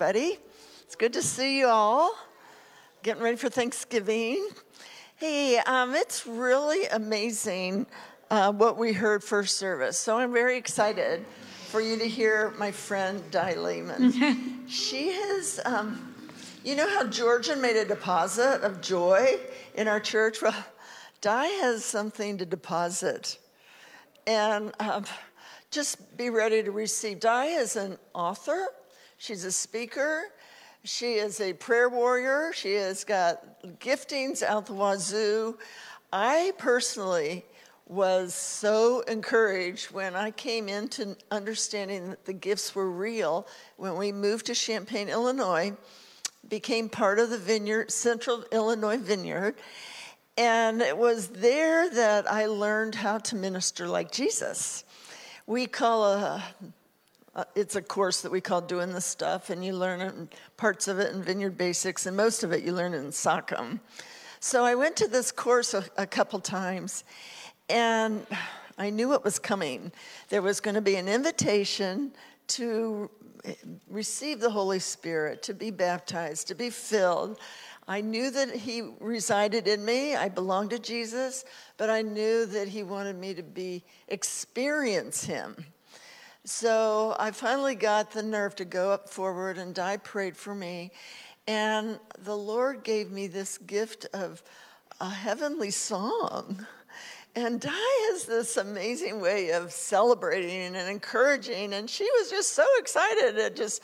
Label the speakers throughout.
Speaker 1: Everybody. It's good to see you all. Getting ready for Thanksgiving. Hey, um, it's really amazing uh, what we heard first service. So I'm very excited for you to hear my friend Di Lehman. she has, um, you know how Georgian made a deposit of joy in our church? Well, Di has something to deposit. And um, just be ready to receive. Di is an author She's a speaker. She is a prayer warrior. She has got giftings out the wazoo. I personally was so encouraged when I came into understanding that the gifts were real when we moved to Champaign, Illinois, became part of the vineyard, Central Illinois Vineyard. And it was there that I learned how to minister like Jesus. We call a uh, it's a course that we call Doing the Stuff, and you learn it, parts of it in Vineyard Basics, and most of it you learn in SOCM. So I went to this course a, a couple times, and I knew it was coming. There was going to be an invitation to receive the Holy Spirit, to be baptized, to be filled. I knew that He resided in me. I belonged to Jesus, but I knew that He wanted me to be experience Him. So I finally got the nerve to go up forward, and Di prayed for me. And the Lord gave me this gift of a heavenly song. And Di has this amazing way of celebrating and encouraging, and she was just so excited. It just,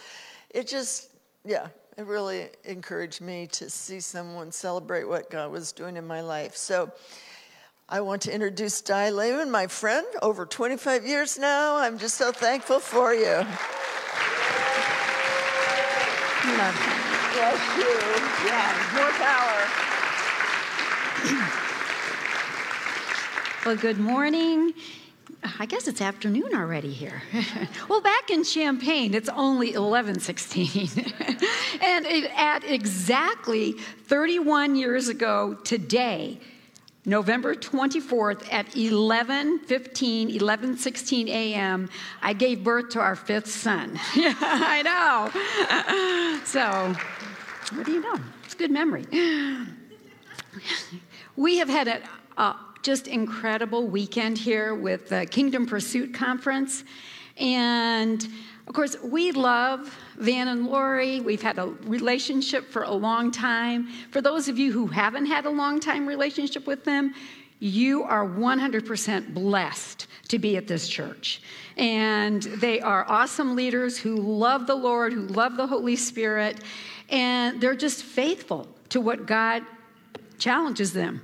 Speaker 1: it just, yeah, it really encouraged me to see someone celebrate what God was doing in my life. So I want to introduce Di Lehman, my friend, over 25 years now. I'm just so thankful for you. Bless you. Yeah, more power.
Speaker 2: well, good morning. I guess it's afternoon already here. well, back in Champaign, it's only 11:16. and it, at exactly 31 years ago today, November 24th at 11 15, 11 16 a.m., I gave birth to our fifth son. yeah, I know. So, what do you know? It's a good memory. We have had a, a just incredible weekend here with the Kingdom Pursuit Conference. And of course, we love Van and Lori. We've had a relationship for a long time. For those of you who haven't had a long time relationship with them, you are 100% blessed to be at this church. And they are awesome leaders who love the Lord, who love the Holy Spirit, and they're just faithful to what God challenges them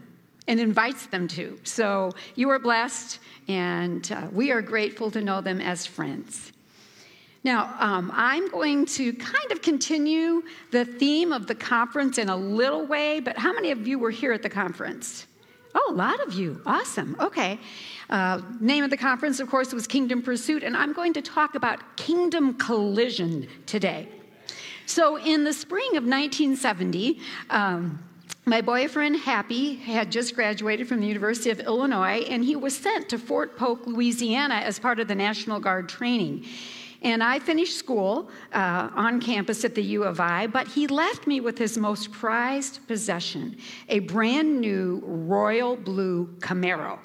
Speaker 2: and invites them to. So you are blessed, and uh, we are grateful to know them as friends. Now, um, I'm going to kind of continue the theme of the conference in a little way, but how many of you were here at the conference? Oh, a lot of you. Awesome. Okay. Uh, name of the conference, of course, was Kingdom Pursuit, and I'm going to talk about kingdom collision today. So, in the spring of 1970, um, my boyfriend, Happy, had just graduated from the University of Illinois, and he was sent to Fort Polk, Louisiana, as part of the National Guard training. And I finished school uh, on campus at the U of I, but he left me with his most prized possession a brand new royal blue Camaro.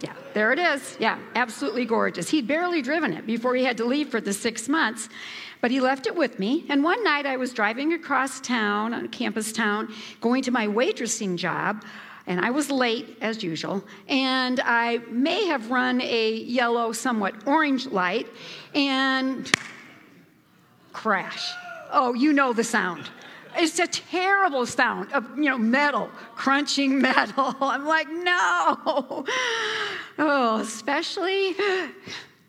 Speaker 2: Yeah, there it is. Yeah, absolutely gorgeous. He'd barely driven it before he had to leave for the six months, but he left it with me. And one night I was driving across town, on campus town, going to my waitressing job and I was late as usual, and I may have run a yellow, somewhat orange light, and crash. Oh, you know the sound. It's a terrible sound of you know metal crunching metal. I'm like, no. Oh, especially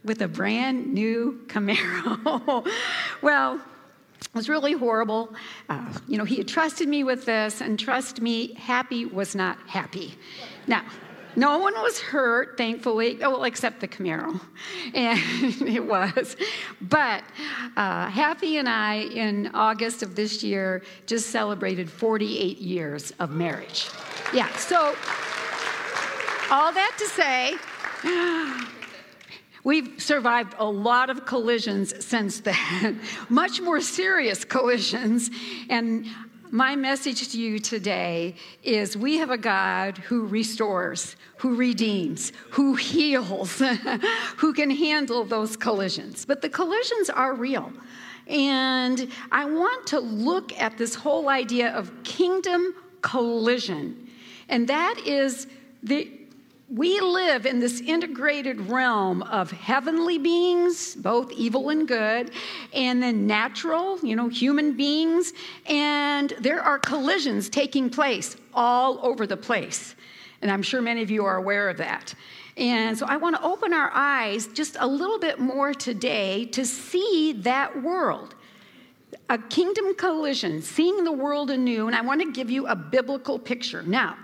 Speaker 2: with a brand new Camaro. well, it was really horrible. Uh, you know, he had trusted me with this, and trust me, happy was not happy. Now, no one was hurt, thankfully, oh, well, except the Camaro. And it was. But uh, Happy and I, in August of this year, just celebrated 48 years of marriage. Yeah, so all that to say, We've survived a lot of collisions since then, much more serious collisions. And my message to you today is we have a God who restores, who redeems, who heals, who can handle those collisions. But the collisions are real. And I want to look at this whole idea of kingdom collision. And that is the we live in this integrated realm of heavenly beings, both evil and good, and then natural, you know, human beings, and there are collisions taking place all over the place. And I'm sure many of you are aware of that. And so I want to open our eyes just a little bit more today to see that world. A kingdom collision, seeing the world anew, and I want to give you a biblical picture. Now,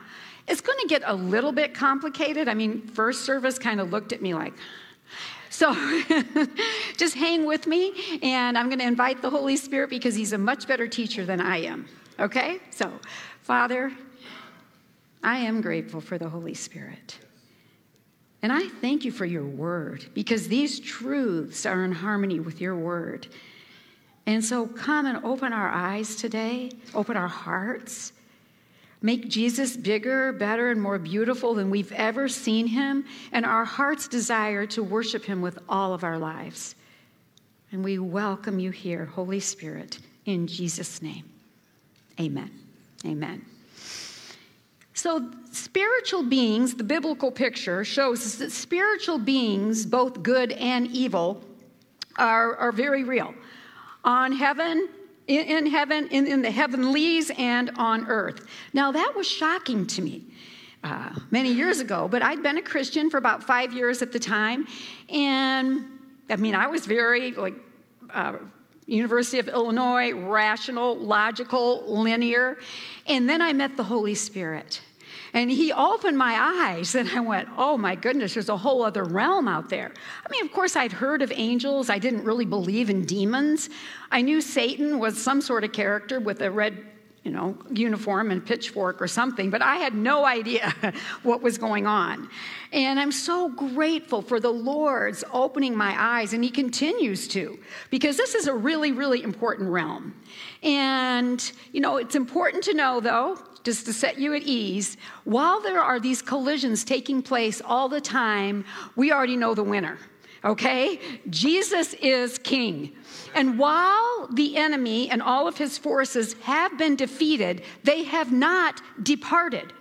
Speaker 2: it's going to get a little bit complicated. I mean, first service kind of looked at me like, so just hang with me, and I'm going to invite the Holy Spirit because He's a much better teacher than I am. Okay? So, Father, I am grateful for the Holy Spirit. And I thank you for your word because these truths are in harmony with your word. And so come and open our eyes today, open our hearts, make Jesus bigger, better, and more beautiful than we've ever seen him, and our heart's desire to worship him with all of our lives. And we welcome you here, Holy Spirit, in Jesus' name. Amen. Amen. So, spiritual beings, the biblical picture shows us that spiritual beings, both good and evil, are, are very real. On heaven, in, heaven, in, in the heavenlies, and on earth. Now, that was shocking to me. Uh, many years ago, but I'd been a Christian for about five years at the time. And I mean, I was very like, uh, University of Illinois, rational, logical, linear. And then I met the Holy Spirit. And he opened my eyes, and I went, Oh my goodness, there's a whole other realm out there. I mean, of course, I'd heard of angels. I didn't really believe in demons. I knew Satan was some sort of character with a red you know, uniform and pitchfork or something, but I had no idea what was going on. And I'm so grateful for the Lord's opening my eyes, and He continues to, because this is a really, really important realm. And, you know, it's important to know, though, just to set you at ease, while there are these collisions taking place all the time, we already know the winner, okay? Jesus is king. And while the enemy and all of his forces have been defeated, they have not departed.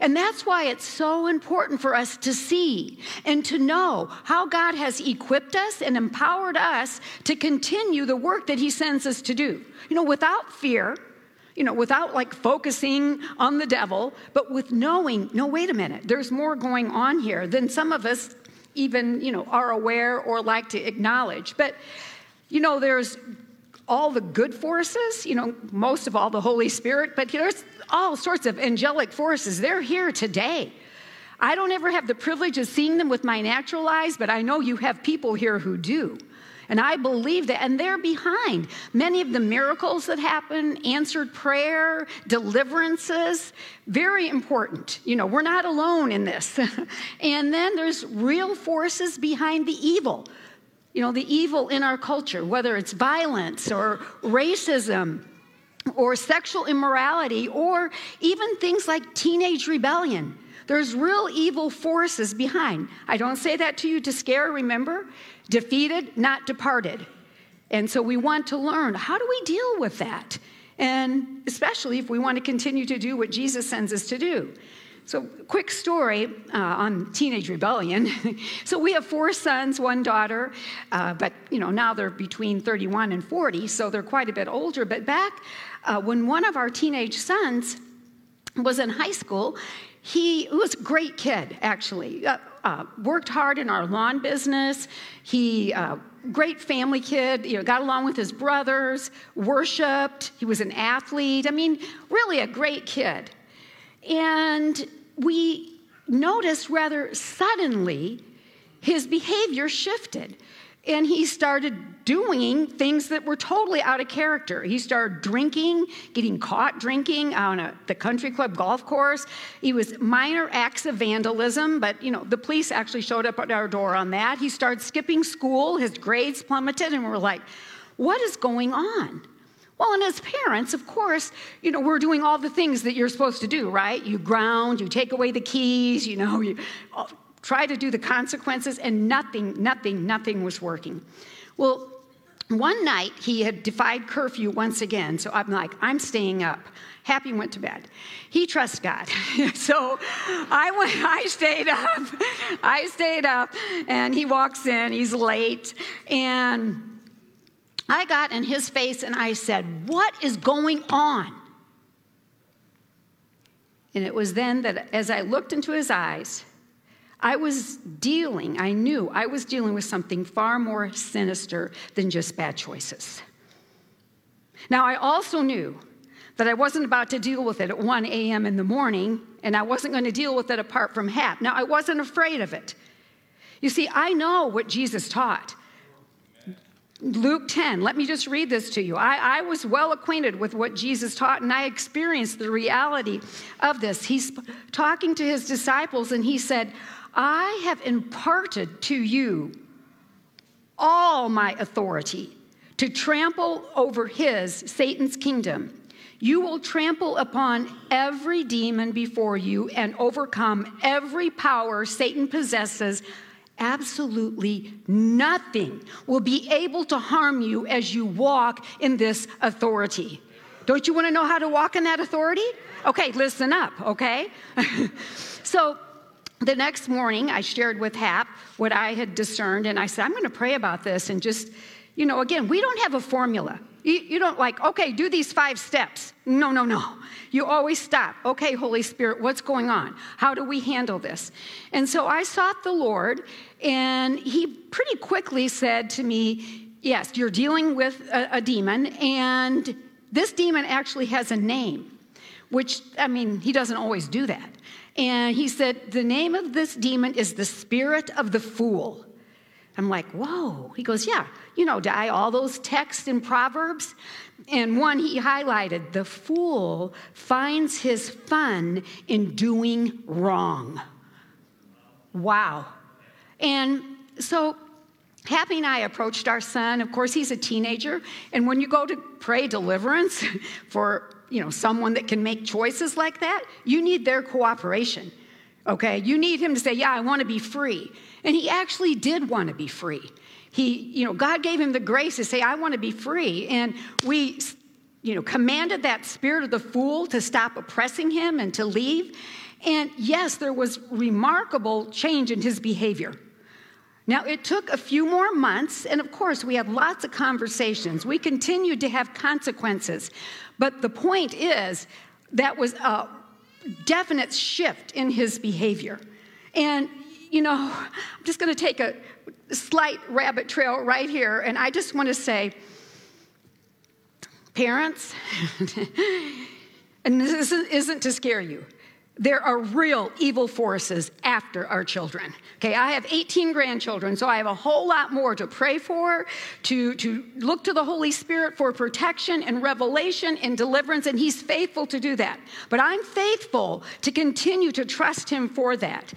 Speaker 2: And that's why it's so important for us to see and to know how God has equipped us and empowered us to continue the work that He sends us to do. You know, without fear, you know, without like focusing on the devil, but with knowing, no, wait a minute, there's more going on here than some of us even, you know, are aware or like to acknowledge. But, you know, there's all the good forces, you know, most of all the Holy Spirit, but there's all sorts of angelic forces. They're here today. I don't ever have the privilege of seeing them with my natural eyes, but I know you have people here who do. And I believe that, and they're behind many of the miracles that happen, answered prayer, deliverances, very important. You know, we're not alone in this. and then there's real forces behind the evil. You know, the evil in our culture, whether it's violence or racism or sexual immorality or even things like teenage rebellion. There's real evil forces behind. I don't say that to you to scare, remember? Defeated, not departed. And so we want to learn how do we deal with that? And especially if we want to continue to do what Jesus sends us to do. So, quick story uh, on teenage rebellion. so, we have four sons, one daughter, uh, but you know now they're between 31 and 40, so they're quite a bit older. But back uh, when one of our teenage sons was in high school, he was a great kid, actually. Uh, worked hard in our lawn business. He, uh, great family kid, you know, got along with his brothers, worshiped. He was an athlete. I mean, really a great kid. And we noticed rather suddenly his behavior shifted. And he started doing things that were totally out of character. He started drinking, getting caught drinking on a, the country club golf course. He was minor acts of vandalism, but you know the police actually showed up at our door on that. He started skipping school. His grades plummeted, and we're like, "What is going on?" Well, and as parents, of course, you know, we're doing all the things that you're supposed to do, right? You ground, you take away the keys, you know, you try to do the consequences, and nothing, nothing, nothing was working. Well, one night he had defied curfew once again, so I'm like, I'm staying up. Happy went to bed. He trusts God. so I went, I stayed up. I stayed up, and he walks in, he's late, and I got in his face and I said, What is going on? And it was then that as I looked into his eyes, I was dealing, I knew I was dealing with something far more sinister than just bad choices. Now, I also knew that I wasn't about to deal with it at 1 a.m. in the morning, and I wasn't going to deal with it apart from HAP. Now, I wasn't afraid of it. You see, I know what Jesus taught. Luke 10, let me just read this to you. I, I, was well acquainted with what Jesus taught, and I experienced the reality of this. He's talking to his disciples, and he said, I have imparted to you all my authority to trample over his, Satan's kingdom. You will trample upon every demon before you and overcome every power Satan possesses. Absolutely nothing will be able to harm you as you walk in this authority. Don't you want to know how to walk in that authority? Okay, listen up, okay? so, the next morning, I shared with Hap what I had discerned, and I said, I'm going to pray about this and just, you know, again, we don't have a formula. You, you, don't like, okay, do these five steps. No, no, no. You always stop. Okay, Holy Spirit, what's going on? How do we handle this? And so I sought the Lord, and He pretty quickly said to me, Yes, you're dealing with a, a demon, and this demon actually has a name, which, I mean, He doesn't always do that. And he said, The name of this demon is the spirit of the fool. I'm like, Whoa. He goes, Yeah, you know, Di all those texts in Proverbs. And one he highlighted the fool finds his fun in doing wrong. Wow. And so Happy and I approached our son. Of course, he's a teenager. And when you go to pray deliverance for you know, someone that can make choices like that, you need their cooperation. Okay? You need him to say, "Yeah, I want to be free." And he actually did want to be free. He, you know, God gave him the grace to say, "I want to be free." And we you know, commanded that spirit of the fool to stop oppressing him and to leave. And yes, there was remarkable change in his behavior. Now, it took a few more months, and of course, we had lots of conversations. We continued to have consequences. But the point is, that was a definite shift in his behavior. And, you know, I'm just going to take a slight rabbit trail right here, and I just want to say, parents, and this isn't to scare you, there are real evil forces after our children. Okay, I have 18 grandchildren, so I have a whole lot more to pray for, to, to look to the Holy Spirit for protection and revelation and deliverance, and He's faithful to do that. But I'm faithful to continue to trust Him for that.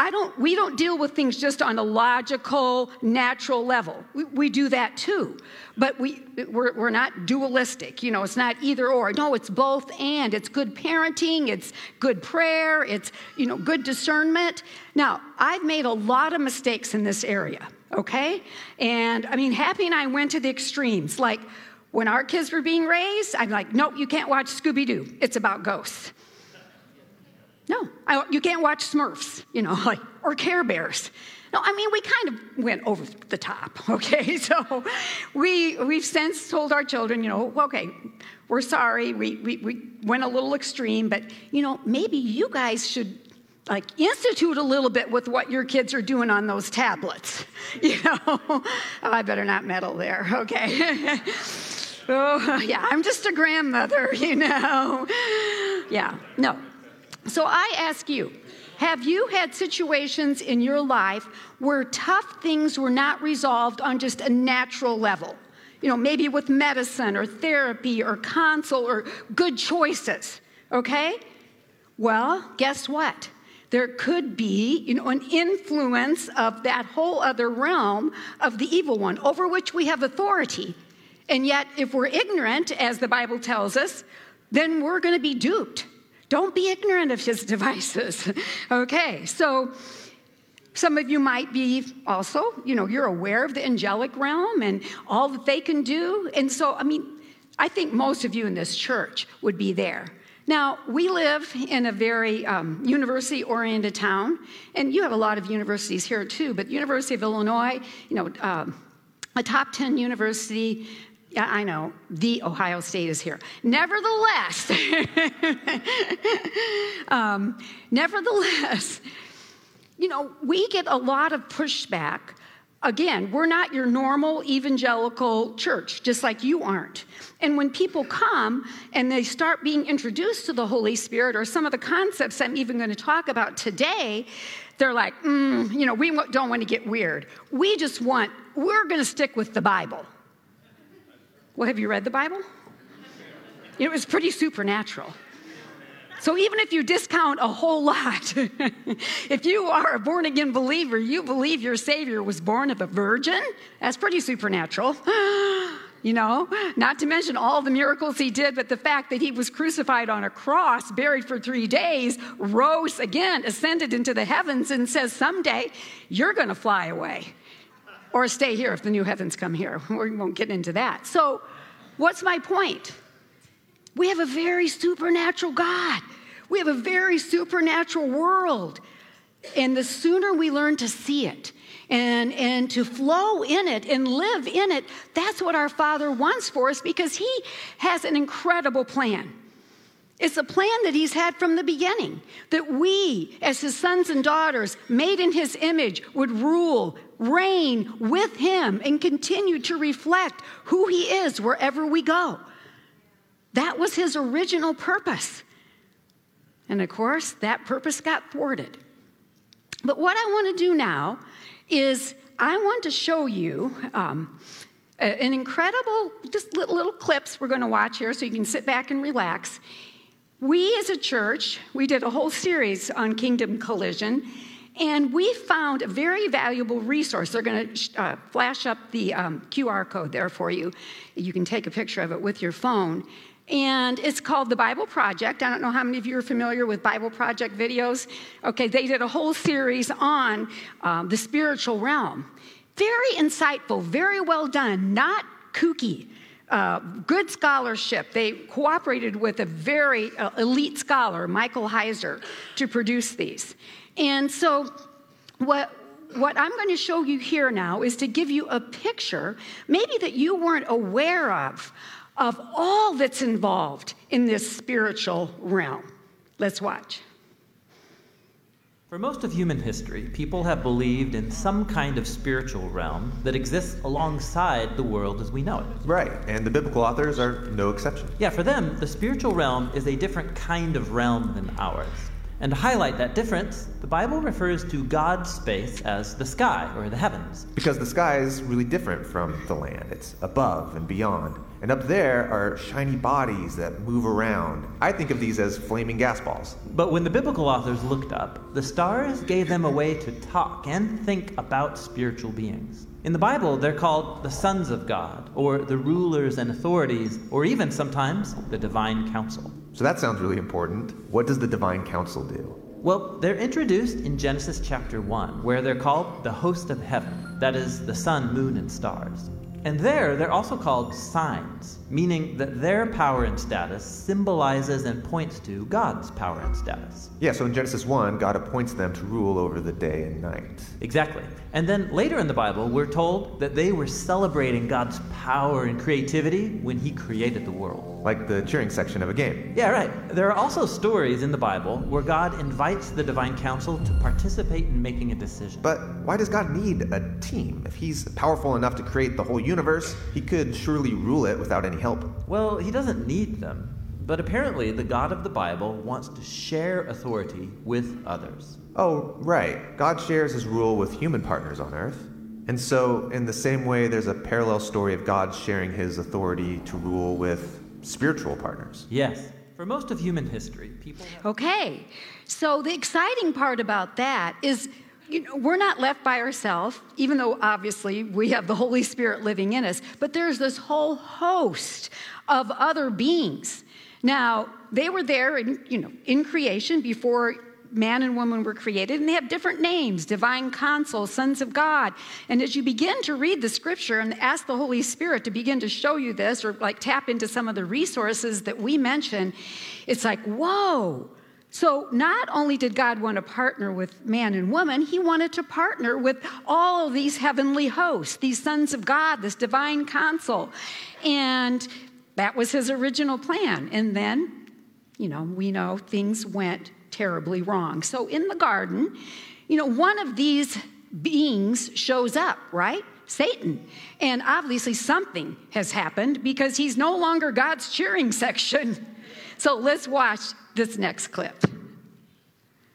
Speaker 2: I don't, we don't deal with things just on a logical, natural level. We, we do that too. But we, we're, we're not dualistic. You know, it's not either or. No, it's both and. It's good parenting, it's good prayer, it's, you know, good discernment. Now, I've made a lot of mistakes in this area, okay? And I mean, Happy and I went to the extremes. Like, when our kids were being raised, I'm like, nope, you can't watch Scooby Doo. It's about ghosts. No, I, you can't watch Smurfs, you know, like, or Care Bears. No, I mean, we kind of went over the top, okay? So we, we've since told our children, you know, okay, we're sorry, we, we, we went a little extreme, but, you know, maybe you guys should like institute a little bit with what your kids are doing on those tablets. You know, oh, I better not meddle there, okay? oh, yeah, I'm just a grandmother, you know. Yeah, no, so I ask you, Have you had situations in your life where tough things were not resolved on just a natural level? You know, maybe with medicine or therapy or counsel or good choices, okay? Well, guess what? There could be, you know, an influence of that whole other realm of the evil one over which we have authority. And yet, if we're ignorant, as the Bible tells us, then we're going to be duped. Don't be ignorant of his devices. okay, so some of you might be also, you know, you're aware of the angelic realm and all that they can do. And so, I mean, I think most of you in this church would be there. Now, we live in a very um, university oriented town, and you have a lot of universities here too, but University of Illinois, you know, um, a top 10 university, yeah, I know, the Ohio State is here. Nevertheless, um, nevertheless, you know, we get a lot of pushback. Again, we're not your normal evangelical church, just like you aren't. And when people come and they start being introduced to the Holy Spirit or some of the concepts I'm even going to talk about today, they're like, mm, you know, we don't want to get weird. We just want, we're going to stick with the Bible. Well, have you read the Bible? It was pretty supernatural. So even if you discount a whole lot, if you are a born again believer, you believe your Savior was born of a virgin, that's pretty supernatural. you know, not to mention all the miracles he did, but the fact that he was crucified on a cross, buried for three days, rose again, ascended into the heavens, and says, Someday you're going to fly away or stay here if the new heavens come here. We won't get into that. So, what's my point? We have a very supernatural God. We have a very supernatural world. And the sooner we learn to see it and, and to flow in it and live in it, that's what our Father wants for us because He has an incredible plan. It's a plan that He's had from the beginning that we, as His sons and daughters, made in His image, would rule, reign with Him, and continue to reflect who He is wherever we go. That was His original purpose. And of course, that purpose got thwarted. But what I want to do now is I want to show you um, an incredible, just little, little clips we're going to watch here so you can sit back and relax. We as a church, we did a whole series on Kingdom Collision, and we found a very valuable resource. They're going to uh, flash up the um, QR code there for you. You can take a picture of it with your phone and it's called the Bible Project. I don't know how many of you are familiar with Bible Project videos. Okay, they did a whole series on um, the spiritual realm. Very insightful, very well done, not kooky. Uh, good scholarship. They cooperated with a very uh, elite scholar, Michael Heiser, to produce these. And so, what, what I'm going to show you here now is to give you a picture, maybe that you weren't aware of, of all that's involved in this spiritual realm. Let's watch.
Speaker 3: For most of human history, people have believed in some kind of spiritual realm that exists alongside the world as we know it.
Speaker 4: Right, and the biblical authors are no exception.
Speaker 3: Yeah, for them, the spiritual realm is a different kind of realm than ours. And to highlight that difference, the Bible refers to God's space as the sky or the heavens.
Speaker 4: Because the sky is really different from the land, it's above and beyond. And up there are shiny bodies that move around. I think of these as flaming gas balls.
Speaker 3: But when the biblical authors looked up, the stars gave them a way to talk and think about spiritual beings. In the Bible, they're called the sons of God, or the rulers and authorities, or even sometimes the divine council.
Speaker 4: So that sounds really important. What does the divine council do?
Speaker 3: Well, they're introduced in Genesis chapter 1, where they're called the host of heaven, that is, the sun, moon, and stars. And there, they're also called signs, meaning that their power and status symbolizes and points to God's power and status.
Speaker 4: Yeah, so in Genesis 1, God appoints them to rule over the day and night.
Speaker 3: Exactly. And then later in the Bible, we're told that they were celebrating God's power and creativity when He created the world.
Speaker 4: Like the cheering section of a game.
Speaker 3: Yeah, right. There are also stories in the Bible where God invites the divine council to participate in making a decision.
Speaker 4: But why does God need a team? If He's powerful enough to create the whole universe, He could surely rule it without any help.
Speaker 3: Well, He doesn't need them. But apparently, the God of the Bible wants to share authority with others.
Speaker 4: Oh, right. God shares his rule with human partners on earth. And so, in the same way, there's a parallel story of God sharing his authority to rule with spiritual partners.
Speaker 3: Yes. For most of human history, people. Have-
Speaker 2: Okay, so the exciting part about that is. You know, we're not left by ourselves, even though obviously we have the Holy Spirit living in us, but there's this whole host of other beings. Now, they were there in, you know, in creation before man and woman were created, and they have different names divine council, sons of God. And as you begin to read the scripture and ask the Holy Spirit to begin to show you this or like tap into some of the resources that we mention, it's like, whoa. So, not only did God want to partner with man and woman, he wanted to partner with all of these heavenly hosts, these sons of God, this divine council. And that was his original plan. And then, you know, we know things went terribly wrong. So, in the garden, you know, one of these beings shows up, right? Satan. And obviously, something has happened because he's no longer God's cheering section. So, let's watch this next clip.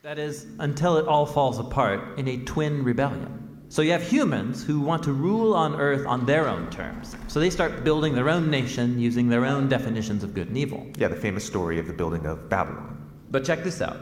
Speaker 3: That is, until it all falls apart in a twin rebellion. So you have humans who want to rule on earth on their own terms. So they start building their own nation using their own definitions of good and evil.
Speaker 4: Yeah, the famous story of the building of Babylon.
Speaker 3: But check this out.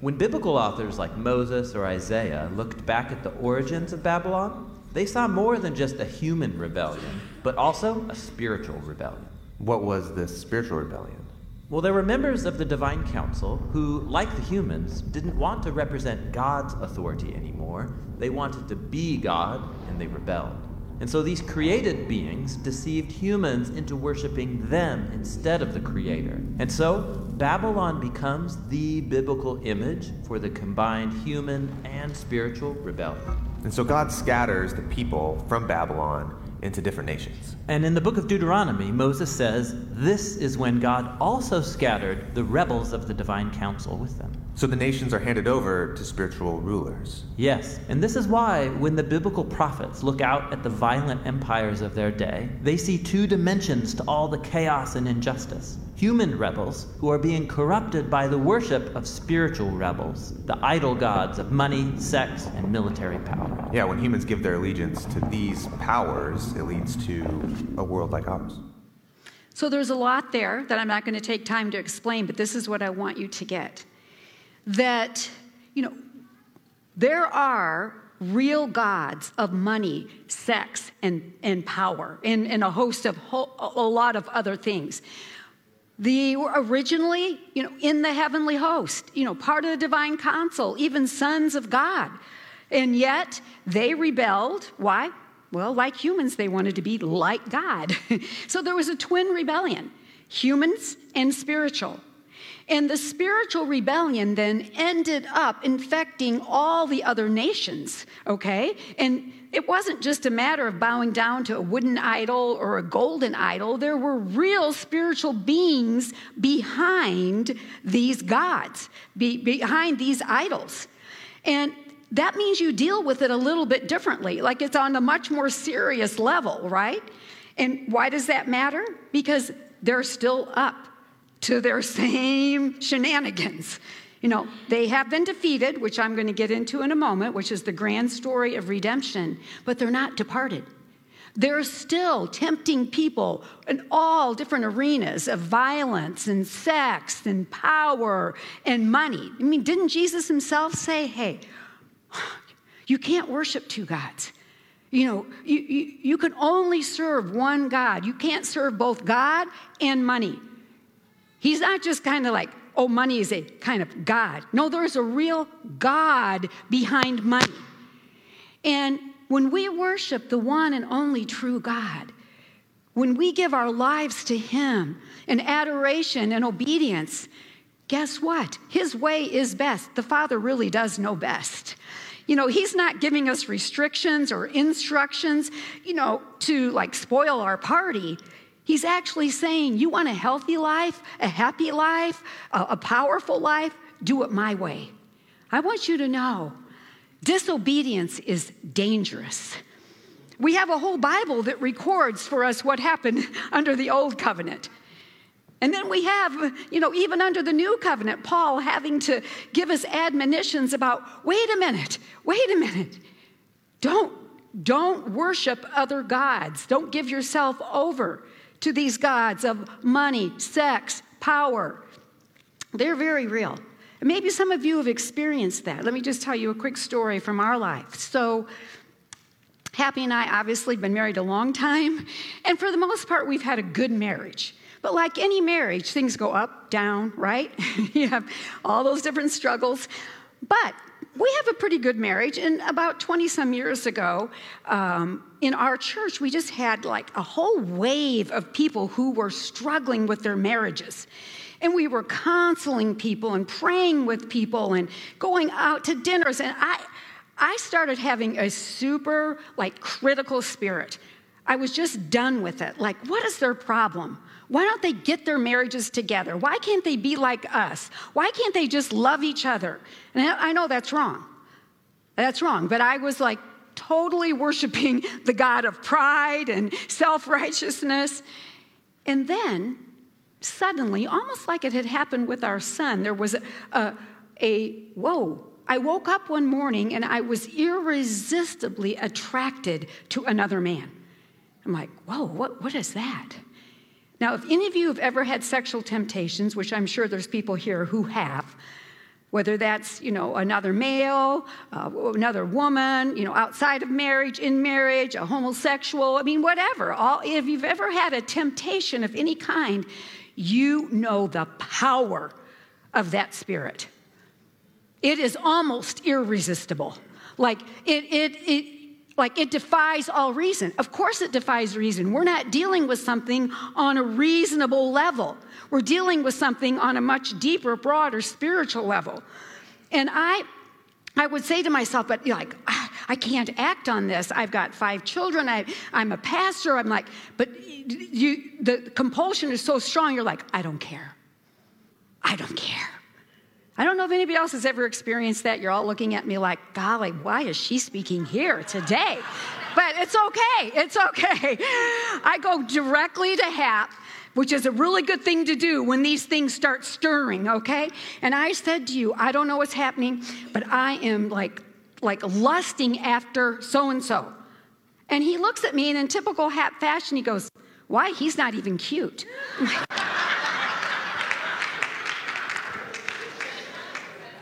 Speaker 3: When biblical authors like Moses or Isaiah looked back at the origins of Babylon, they saw more than just a human rebellion, but also a spiritual rebellion.
Speaker 4: What was this spiritual rebellion?
Speaker 3: Well, there were members of the divine council who, like the humans, didn't want to represent God's authority anymore. They wanted to be God, and they rebelled. And so these created beings deceived humans into worshiping them instead of the Creator. And so Babylon becomes the biblical image for the combined human and spiritual rebellion.
Speaker 4: And so God scatters the people from Babylon into different nations.
Speaker 3: And in the book of Deuteronomy, Moses says this is when God also scattered the rebels of the divine council with them.
Speaker 4: So the nations are handed over to spiritual rulers.
Speaker 3: Yes, and this is why when the biblical prophets look out at the violent empires of their day, they see two dimensions to all the chaos and injustice. Human rebels who are being corrupted by the worship of spiritual rebels, the idol gods of money, sex, and military power.
Speaker 4: Yeah, when humans give their allegiance to these powers, it leads to a world like ours.
Speaker 2: So there's a lot there that I'm not going to take time to explain, but this is what I want you to get. That, you know, there are real gods of money, sex, and, and power, and, and a host of ho- a lot of other things. The originally, you know, in the heavenly host, you know, part of the divine council, even sons of God. And yet they rebelled. Why? Well, like humans, they wanted to be like God. so there was a twin rebellion humans and spiritual. And the spiritual rebellion then ended up infecting all the other nations, okay? And it wasn't just a matter of bowing down to a wooden idol or a golden idol. There were real spiritual beings behind these gods, be, behind these idols. And that means you deal with it a little bit differently, like it's on a much more serious level, right? And why does that matter? Because they're still up to their same shenanigans. You know, they have been defeated, which I'm going to get into in a moment, which is the grand story of redemption, but they're not departed. They're still tempting people in all different arenas of violence and sex and power and money. I mean, didn't Jesus himself say, hey, you can't worship two gods? You know, you, you, you can only serve one God. You can't serve both God and money. He's not just kind of like, oh, money is a kind of God. No, there's a real God behind money. And when we worship the one and only true God, when we give our lives to Him in adoration and obedience, guess what? His way is best. The Father really does know best. You know, He's not giving us restrictions or instructions, you know, to like spoil our party. He's actually saying, You want a healthy life, a happy life, a, a powerful life? Do it my way. I want you to know disobedience is dangerous. We have a whole Bible that records for us what happened under the old covenant. And then we have, you know, even under the new covenant, Paul having to give us admonitions about wait a minute, wait a minute. Don't, don't worship other gods. Don't give yourself over to these gods of money, sex, power. They're very real. maybe some of you have experienced that. Let me just tell you a quick story from our life. So, Happy and I obviously been married a long time, and for the most part, we've had a good marriage. But like any marriage, things go up, down, right? you have all those different struggles. But we have a pretty good marriage. And about 20 some years ago, um, in our church, we just had like a whole wave of people who were struggling with their marriages. And we were counseling people and praying with people and going out to dinners. And I, I started having a super, like, critical spirit. I was just done with it. Like, what is their problem? Why don't they get their marriages together? Why can't they be like us? Why can't they just love each other? And I know that's wrong. That's wrong. But I was like totally worshiping the God of pride and self righteousness. And then suddenly, almost like it had happened with our son, there was a, a, a whoa. I woke up one morning and I was irresistibly attracted to another man. I'm like, whoa, what, what is that? Now, if any of you have ever had sexual temptations, which I'm sure there's people here who have, whether that's you know another male, uh, another woman, you know outside of marriage, in marriage, a homosexual, I mean whatever. All, if you've ever had a temptation of any kind, you know the power of that spirit. It is almost irresistible. Like it, it, it like it defies all reason. Of course, it defies reason. We're not dealing with something on a reasonable level, we're dealing with something on a much deeper, broader spiritual level. And I, I would say to myself, but you're like, ah, I can't act on this. I've got five children. I, I'm a pastor. I'm like, but you, the compulsion is so strong. You're like, I don't care. I don't care. I don't know if anybody else has ever experienced that. You're all looking at me like, golly, why is she speaking here today? But it's okay. It's okay. I go directly to Hap, which is a really good thing to do when these things start stirring, okay? And I said to you, I don't know what's happening, but I am like like lusting after so and so. And he looks at me and in typical Hap fashion, he goes, Why? He's not even cute.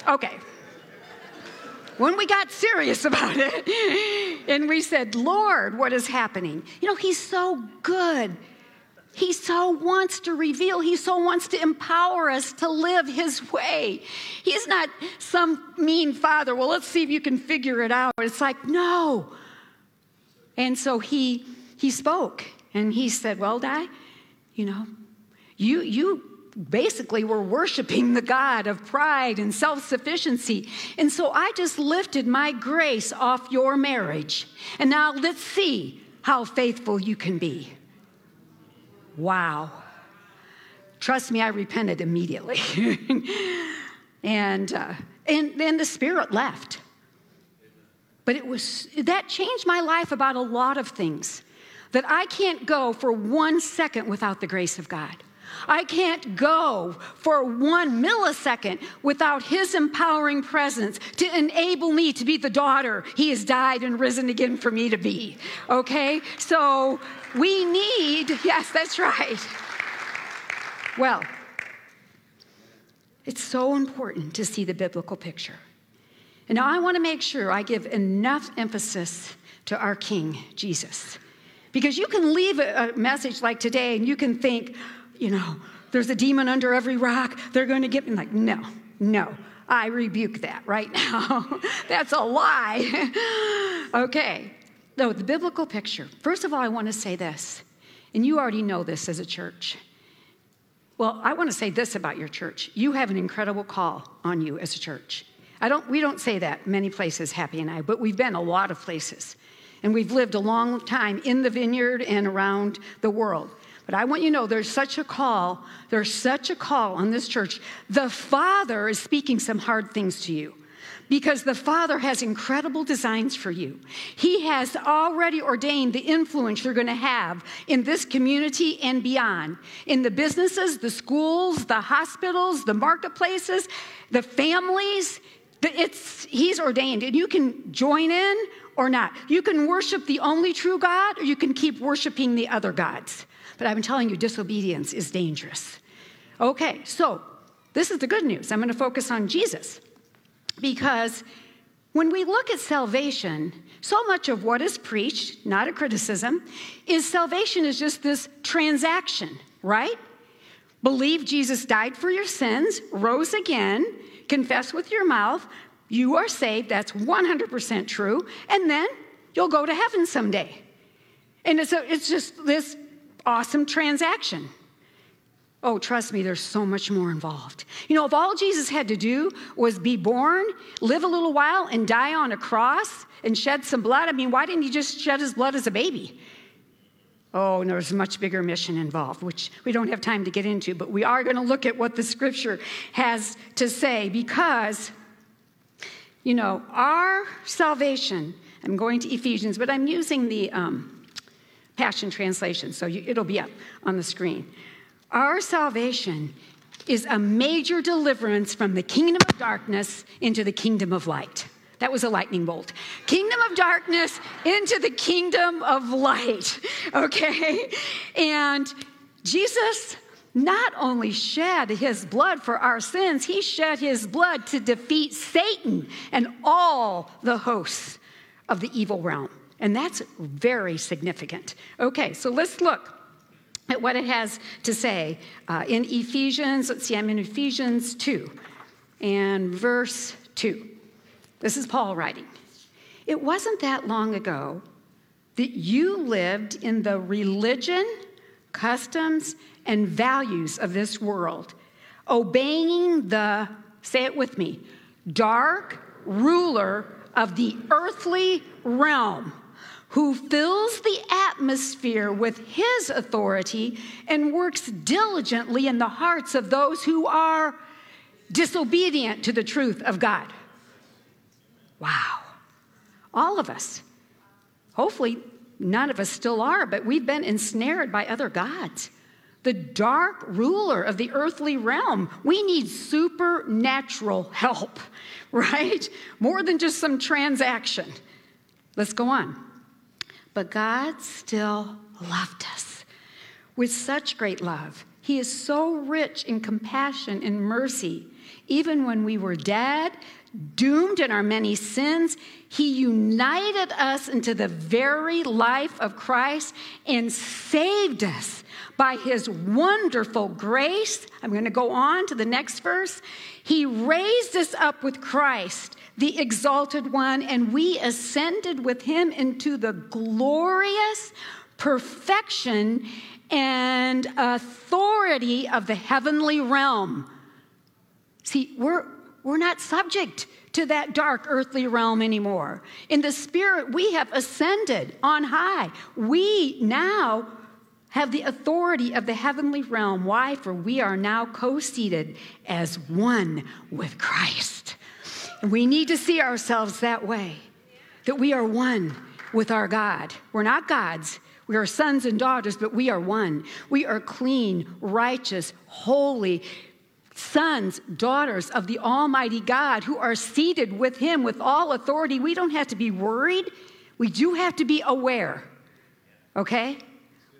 Speaker 2: Okay. When we got serious about it and we said, Lord, what is happening? You know, He's so good. He so wants to reveal, He so wants to empower us to live His way. He's not some mean father, well, let's see if you can figure it out. It's like, no. And so He, he spoke and He said, Well, Di, you know, you, you basically were worshiping the God of pride and self sufficiency. And so I just lifted my grace off your marriage. And now let's see how faithful you can be. Wow. Trust me, I repented immediately. and, uh, and then the Spirit left. But it was, that changed my life about a lot of things. That I can't go for one second without the grace of God. I can't go for one millisecond without His empowering presence to enable me to be the daughter He has died and risen again for me to be. Okay? So we need, yes, that's right. Well, it's so important to see the biblical picture. And I want to make sure I give enough emphasis to our King, Jesus. Because you can leave a, message like today and you can think, you know, there's a demon under every rock. They're going to get me. Like, no, no. I rebuke that right now. That's a lie. okay. No, the biblical picture. First of all, I want to say this, and you already know this as a church. Well, I want to say this about your church. You have an incredible call on you as a church. I don't, we don't say that many places, Happy and I, but we've been a lot of places. And we've lived a long time in the vineyard and around the world. But I want you to know there's such a call, there's such a call on this church. The Father is speaking some hard things to you. because the Father has incredible designs for you. He has already ordained the influence you're going to have in this community and beyond, in the businesses, the schools, the hospitals, the marketplaces, the families. It's, he's ordained, and you can join in or not. You can worship the only true God, or you can keep worshiping the other gods. But I'm telling you, disobedience is dangerous. Okay, so this is the good news. I'm going to focus on Jesus. Because when we look at salvation, so much of what is preached, not a criticism, is salvation is just this transaction, right? Believe Jesus died for your sins, rose again, confess with your mouth, you are saved. That's 100% true. And then you'll go to heaven someday. And it's, a, it's just this awesome transaction. Oh, trust me, there's so much more involved. You know, if all Jesus had to do was be born, live a little while, and die on a cross and shed some blood, I mean, why didn't he just shed his blood as a baby? Oh, and there's a much bigger mission involved, which we don't have time to get into, but we are going to look at what the scripture has to say because, you know, our salvation, I'm going to Ephesians, but I'm using the um, Passion Translation, so you, it'll be up on the screen. Our salvation is a major deliverance from the kingdom of darkness into the kingdom of light. That was a lightning bolt. Kingdom of darkness into the kingdom of light. Okay? And Jesus not only shed his blood for our sins, he shed his blood to defeat Satan and all the hosts of the evil realm. And that's very significant. Okay, so let's look at what it has to say uh, in Ephesians. Let's see, I'm in Ephesians 2 and verse 2. This is Paul writing. It wasn't that long ago that you lived in the religion, customs, and values of this world, obeying the, say it with me, dark ruler of the earthly realm who fills the atmosphere with his authority and works diligently in the hearts of those who are disobedient to the truth of God. Wow. All of us. Hopefully, none of us still are, but we've been ensnared by other gods. The dark ruler of the earthly realm. We need supernatural help, right? More than just some transaction. Let's go on. But God still loved us with such great love. He is so rich in compassion and mercy. Even when we were dead, doomed in our many sins, He united us into the very life of Christ and saved us by His wonderful grace. I'm going to go on to the next verse. He raised us up with Christ the exalted one, and we ascended with him into the glorious perfection and authority of the heavenly realm. See, we're, we're not subject to that dark earthly realm anymore. In the spirit, we have ascended on high. We now have the authority of the heavenly realm. Why? For we are now co seated as one with Christ. We need to see ourselves that way that we are one with our God. We're not gods, we are sons and daughters, but we are one. We are clean, righteous, holy sons, daughters of the Almighty God who are seated with Him with all authority. We don't have to be worried, we do have to be aware. Okay?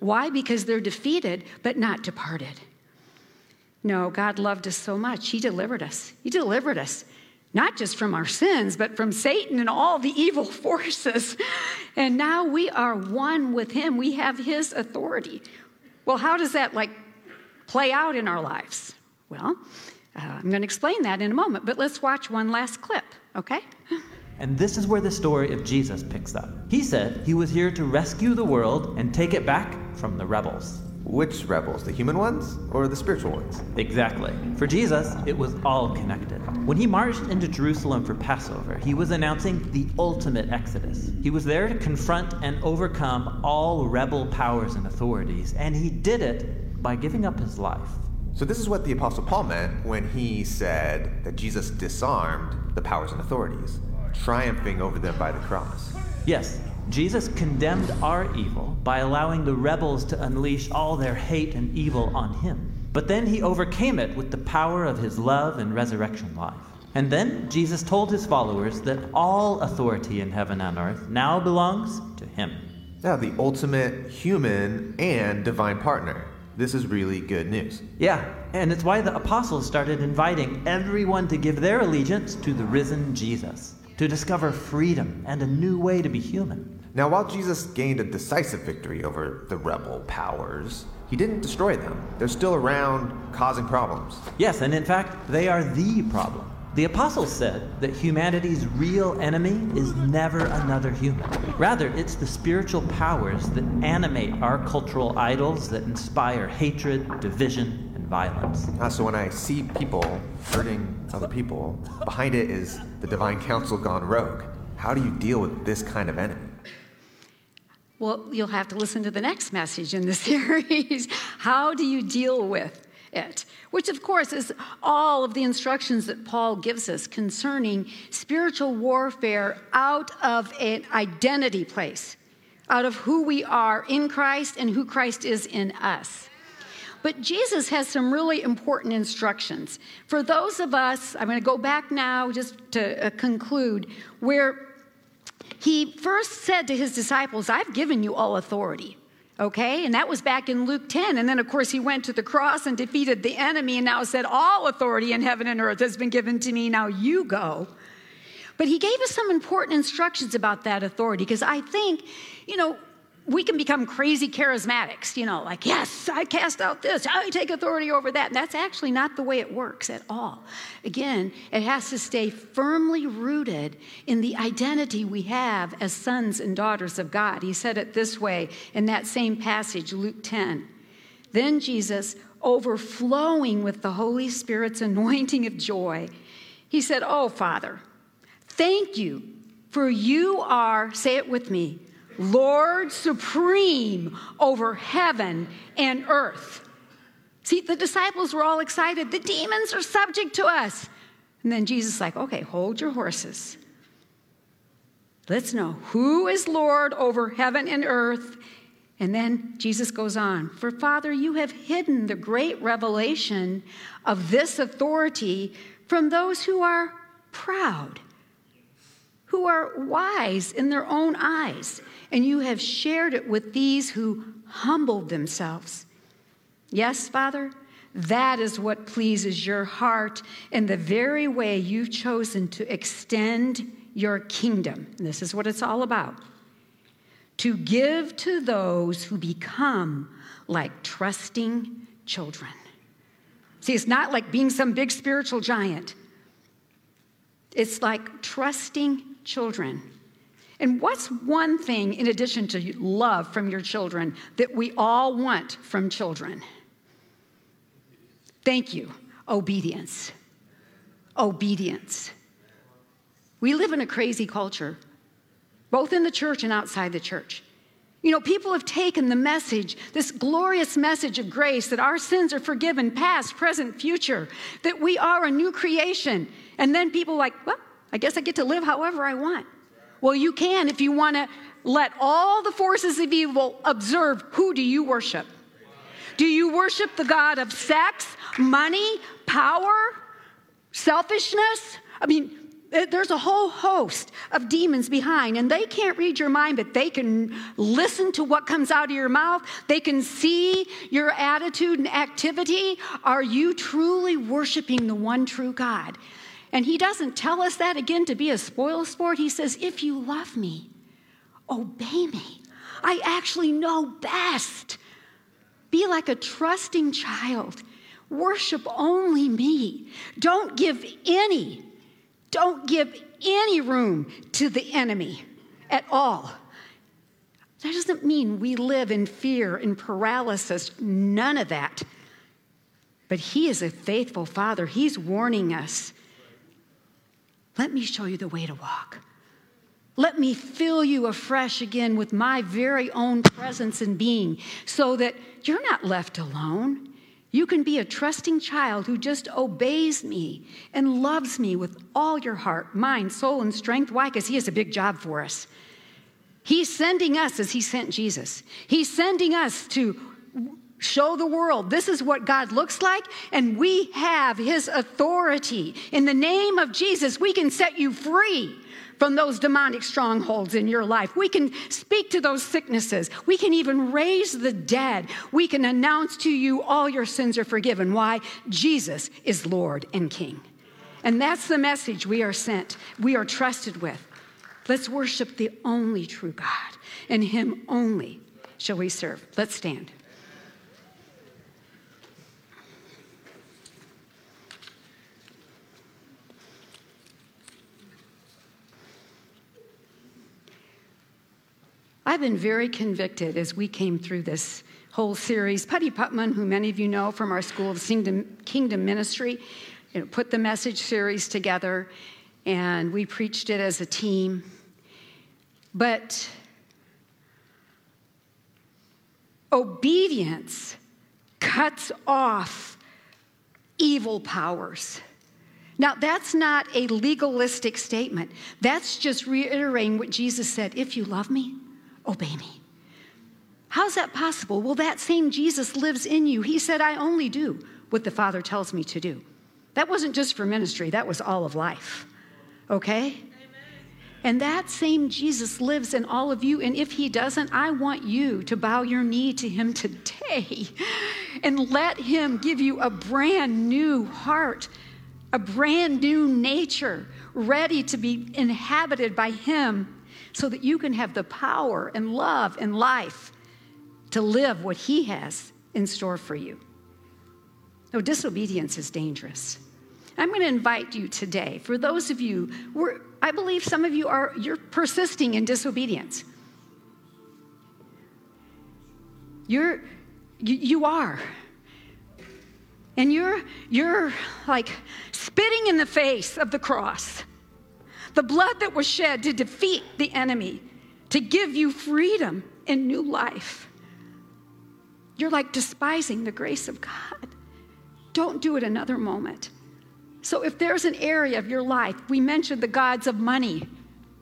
Speaker 2: Why? Because they're defeated, but not departed. No, God loved us so much. He delivered us. He delivered us not just from our sins, but from Satan and all the evil forces. And now we are one with him. We have his authority. Well, how does that like play out in our lives? Well, uh, I'm going to explain that in a moment, but let's watch one last clip, okay?
Speaker 3: And this is where the story of Jesus picks up. He said he was here to rescue the world and take it back from the rebels.
Speaker 4: Which rebels? The human ones or the spiritual ones?
Speaker 3: Exactly. For Jesus, it was all connected. When he marched into Jerusalem for Passover, he was announcing the ultimate exodus. He was there to confront and overcome all rebel powers and authorities, and he did it by giving up his life.
Speaker 4: So, this is what the Apostle Paul meant when he said that Jesus disarmed the powers and authorities, triumphing over them by the cross.
Speaker 3: Yes, Jesus condemned our evil by allowing the rebels to unleash all their hate and evil on him. But then he overcame it with the power of his love and resurrection life. And then Jesus told his followers that all authority in heaven and earth now belongs to him.
Speaker 4: Now, the ultimate human and divine partner. This is really good news.
Speaker 3: Yeah, and it's why the apostles started inviting everyone to give their allegiance to the risen Jesus, to discover freedom and a new way to be human.
Speaker 4: Now, while Jesus gained a decisive victory over the rebel powers, he didn't destroy them. They're still around, causing problems.
Speaker 3: Yes, and in fact, they are the problem. The apostles said that humanity's real enemy is never another human. Rather, it's the spiritual powers that animate our cultural idols that inspire hatred, division, and violence.
Speaker 4: Ah, so when I see people hurting other people, behind it is the divine council gone rogue. How do you deal with this kind of enemy?
Speaker 2: Well, you'll have to listen to the next message in the series. How do you deal with it? Which, of course, is all of the instructions that Paul gives us concerning spiritual warfare out of an identity place, out of who we are in Christ and who Christ is in us. But Jesus has some really important instructions. For those of us, I'm going to go back now just to uh, conclude, where he first said to his disciples, I've given you all authority. Okay, and that was back in Luke 10. And then, of course, he went to the cross and defeated the enemy and now said, All authority in heaven and earth has been given to me. Now you go. But he gave us some important instructions about that authority because I think, you know, we can become crazy charismatics, you know, like, yes, I cast out this, I take authority over that. And that's actually not the way it works at all. Again, it has to stay firmly rooted in the identity we have as sons and daughters of God. He said it this way in that same passage, Luke 10. Then Jesus, overflowing with the Holy Spirit's anointing of joy, he said, Oh, Father, thank you, for you are, say it with me, Lord supreme over heaven and earth. See, the disciples were all excited. The demons are subject to us. And then Jesus is like, okay, hold your horses. Let's know who is Lord over heaven and earth. And then Jesus goes on, For Father, you have hidden the great revelation of this authority from those who are proud, are wise in their own eyes and you have shared it with these who humbled themselves. Yes, Father, that is what pleases your heart in the very way you've chosen to extend your kingdom. This is what it's all about to give to those who become like trusting children. See, it's not like being some big spiritual giant, it's like trusting children. And what's one thing, in addition to love from your children, that we all want from children? Thank you. Obedience. Obedience. We live in a crazy culture, both in the church and outside the church. You know, people have taken the message, this glorious message of grace that our sins are forgiven, past, present, future, that we are a new creation. And then people like, well, I guess I get to live however I want. Well, you can if you want to let all the forces of evil observe who do you worship? Do you worship the God of sex, money, power, selfishness? I mean, there's a whole host of demons behind, and they can't read your mind, but they can listen to what comes out of your mouth. They can see your attitude and activity. Are you truly worshiping the one true God? And he doesn't tell us that again to be a spoil sport. He says, If you love me, obey me. I actually know best. Be like a trusting child. Worship only me. Don't give any, don't give any room to the enemy at all. That doesn't mean we live in fear and paralysis, none of that. But He is a faithful Father. He's warning us let me show you the way to walk. Let me fill you afresh again with my very own presence and being so that you're not left alone. You can be a trusting child who just obeys me and loves me with all your heart, mind, soul, and strength. Why? Because He has a big job for us. He's sending us as He sent Jesus. He's sending us to show the world this is what God looks like, and we have His authority. In the name of Jesus, we can set you free from those demonic strongholds in your life. We can speak to those sicknesses. We can even raise the dead. We can announce to you all your sins are forgiven. Why? Jesus is Lord and King. And that's the message we are sent, we are trusted with. Let's worship the only true God, and Him only shall we serve. Let's stand. I've been very convicted as we came through this whole series. Putty Putman, who many of you know from our School of Kingdom, Ministry, you know, put the message series together, and we preached it as a team. But obedience cuts off evil powers. Now, that's not a legalistic statement. That's just reiterating what Jesus said if you love me, Oh, Obey me. How's that possible? Well, that same Jesus lives in you. He said, I only do what the Father tells me to do. That wasn't just for ministry, that was all of life. Okay? Amen. And that same Jesus lives in all of you. And if he doesn't, I want you to bow your knee to him today and let him give you a brand new heart, a brand new nature, ready to be inhabited by him so that you can have the power and love and life to live what He has in store for you. No, disobedience is dangerous. I'm going to invite you today, for those of you, I believe some of you are, you're persisting in disobedience. You're, you, you are. And you're, you're like spitting in the face of the cross. The blood that was shed to defeat the enemy, to give you freedom and new life. You're like despising the grace of God. Don't do it another moment. So, if there's an area of your life, we mentioned the gods of money,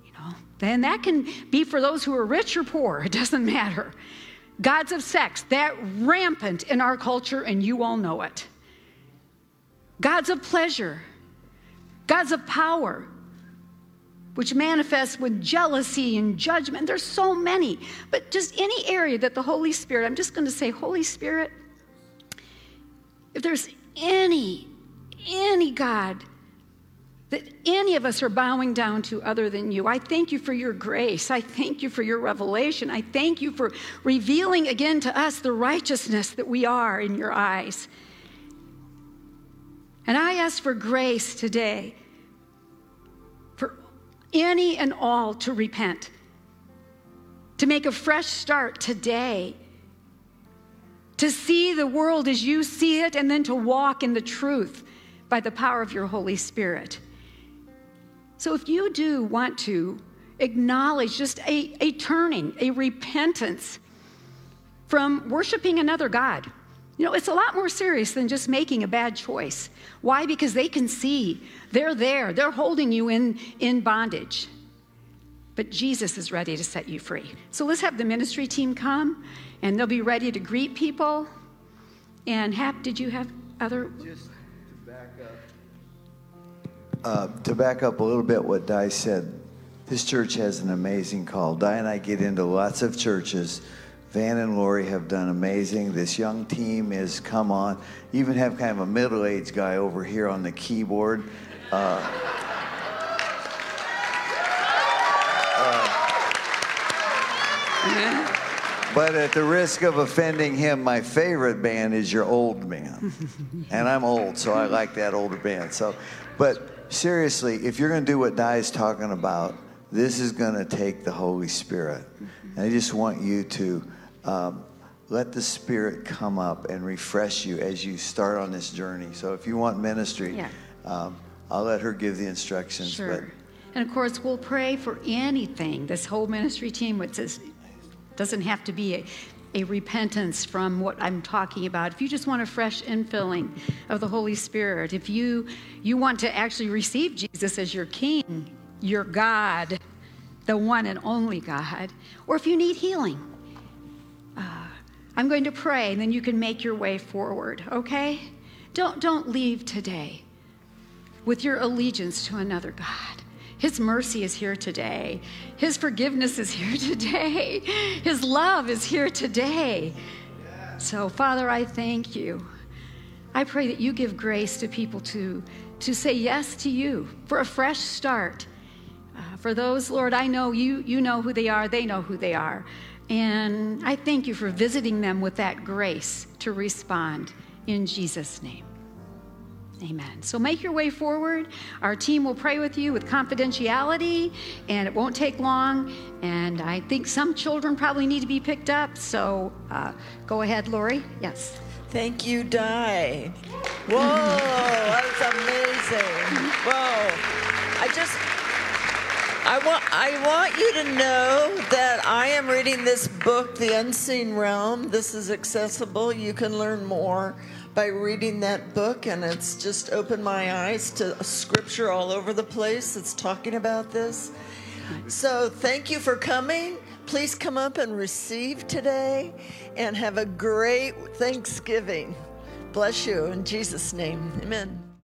Speaker 2: you know, then that can be for those who are rich or poor, it doesn't matter. Gods of sex, that rampant in our culture, and you all know it. Gods of pleasure, gods of power, which manifests with jealousy and judgment. There's so many, but just any area that the Holy Spirit, I'm just going to say, Holy Spirit, if there's any, any God that any of us are bowing down to other than you, I thank you for your grace. I thank you for your revelation. I thank you for revealing again to us the righteousness that we are in your eyes. And I ask for grace today any and all to repent, to make a fresh start today, to see the world as you see it, and then to walk in the truth by the power of your Holy Spirit. So, if you do want to acknowledge just a, a turning, a repentance from worshiping another God, you know, it's a lot more serious than just making a bad choice. Why? Because they can see they're there, they're holding you in, in bondage. But Jesus is ready to set you free. So let's have the ministry team come and they'll be ready to greet people. And Hap, did you have other?
Speaker 5: Just to back up. Uh, to back up a little bit what Di said, this church has an amazing call. Di and I get into lots of churches Van and Lori have done amazing. This young team is come on. Even have kind of a middle-aged guy over here on the keyboard. Uh, uh, but at the risk of offending him, my favorite band is your old man, and I'm old, so I like that older band. So, but seriously, if you're going to do what Di is talking about, this is going to take the Holy Spirit, and I just want you to um, let the Spirit come up and refresh you as you start on this journey. So if you want ministry, yeah. um, I'll let her give the instructions.
Speaker 2: Sure. But, and of course, we'll pray for anything. This whole ministry team, which is, doesn't have to be a, a repentance from what I'm talking about, if you just want a fresh infilling of the Holy Spirit, if you you want to actually receive Jesus as your King, your God, the one and only God, or if you need healing, I'm going to pray, and then you can make your way forward. Okay? Don't don't leave today with your allegiance to another God. His mercy is here today. His forgiveness is here today. His love is here today. So, Father, I thank you. I pray that you give grace to people to, to say yes to you for a fresh start. Uh, for those, Lord, I know you, you know who they are, they know who they are. And I thank you for visiting them with that grace to respond in Jesus' name. Amen. So make your way forward. Our team will pray with you with confidentiality, and it won't take long. And I think some children probably need to be picked up. So uh, go ahead, Lori. Yes.
Speaker 1: Thank you, Di. Whoa, that's amazing. Whoa. I just, I want, I want you to know that I am reading this book, The Unseen Realm. This is accessible. You can learn more by reading that book, and it's just opened my eyes to scripture all over the place that's talking about this. So, thank you for coming. Please come up and receive today and have a great Thanksgiving. Bless you in Jesus' name. Amen.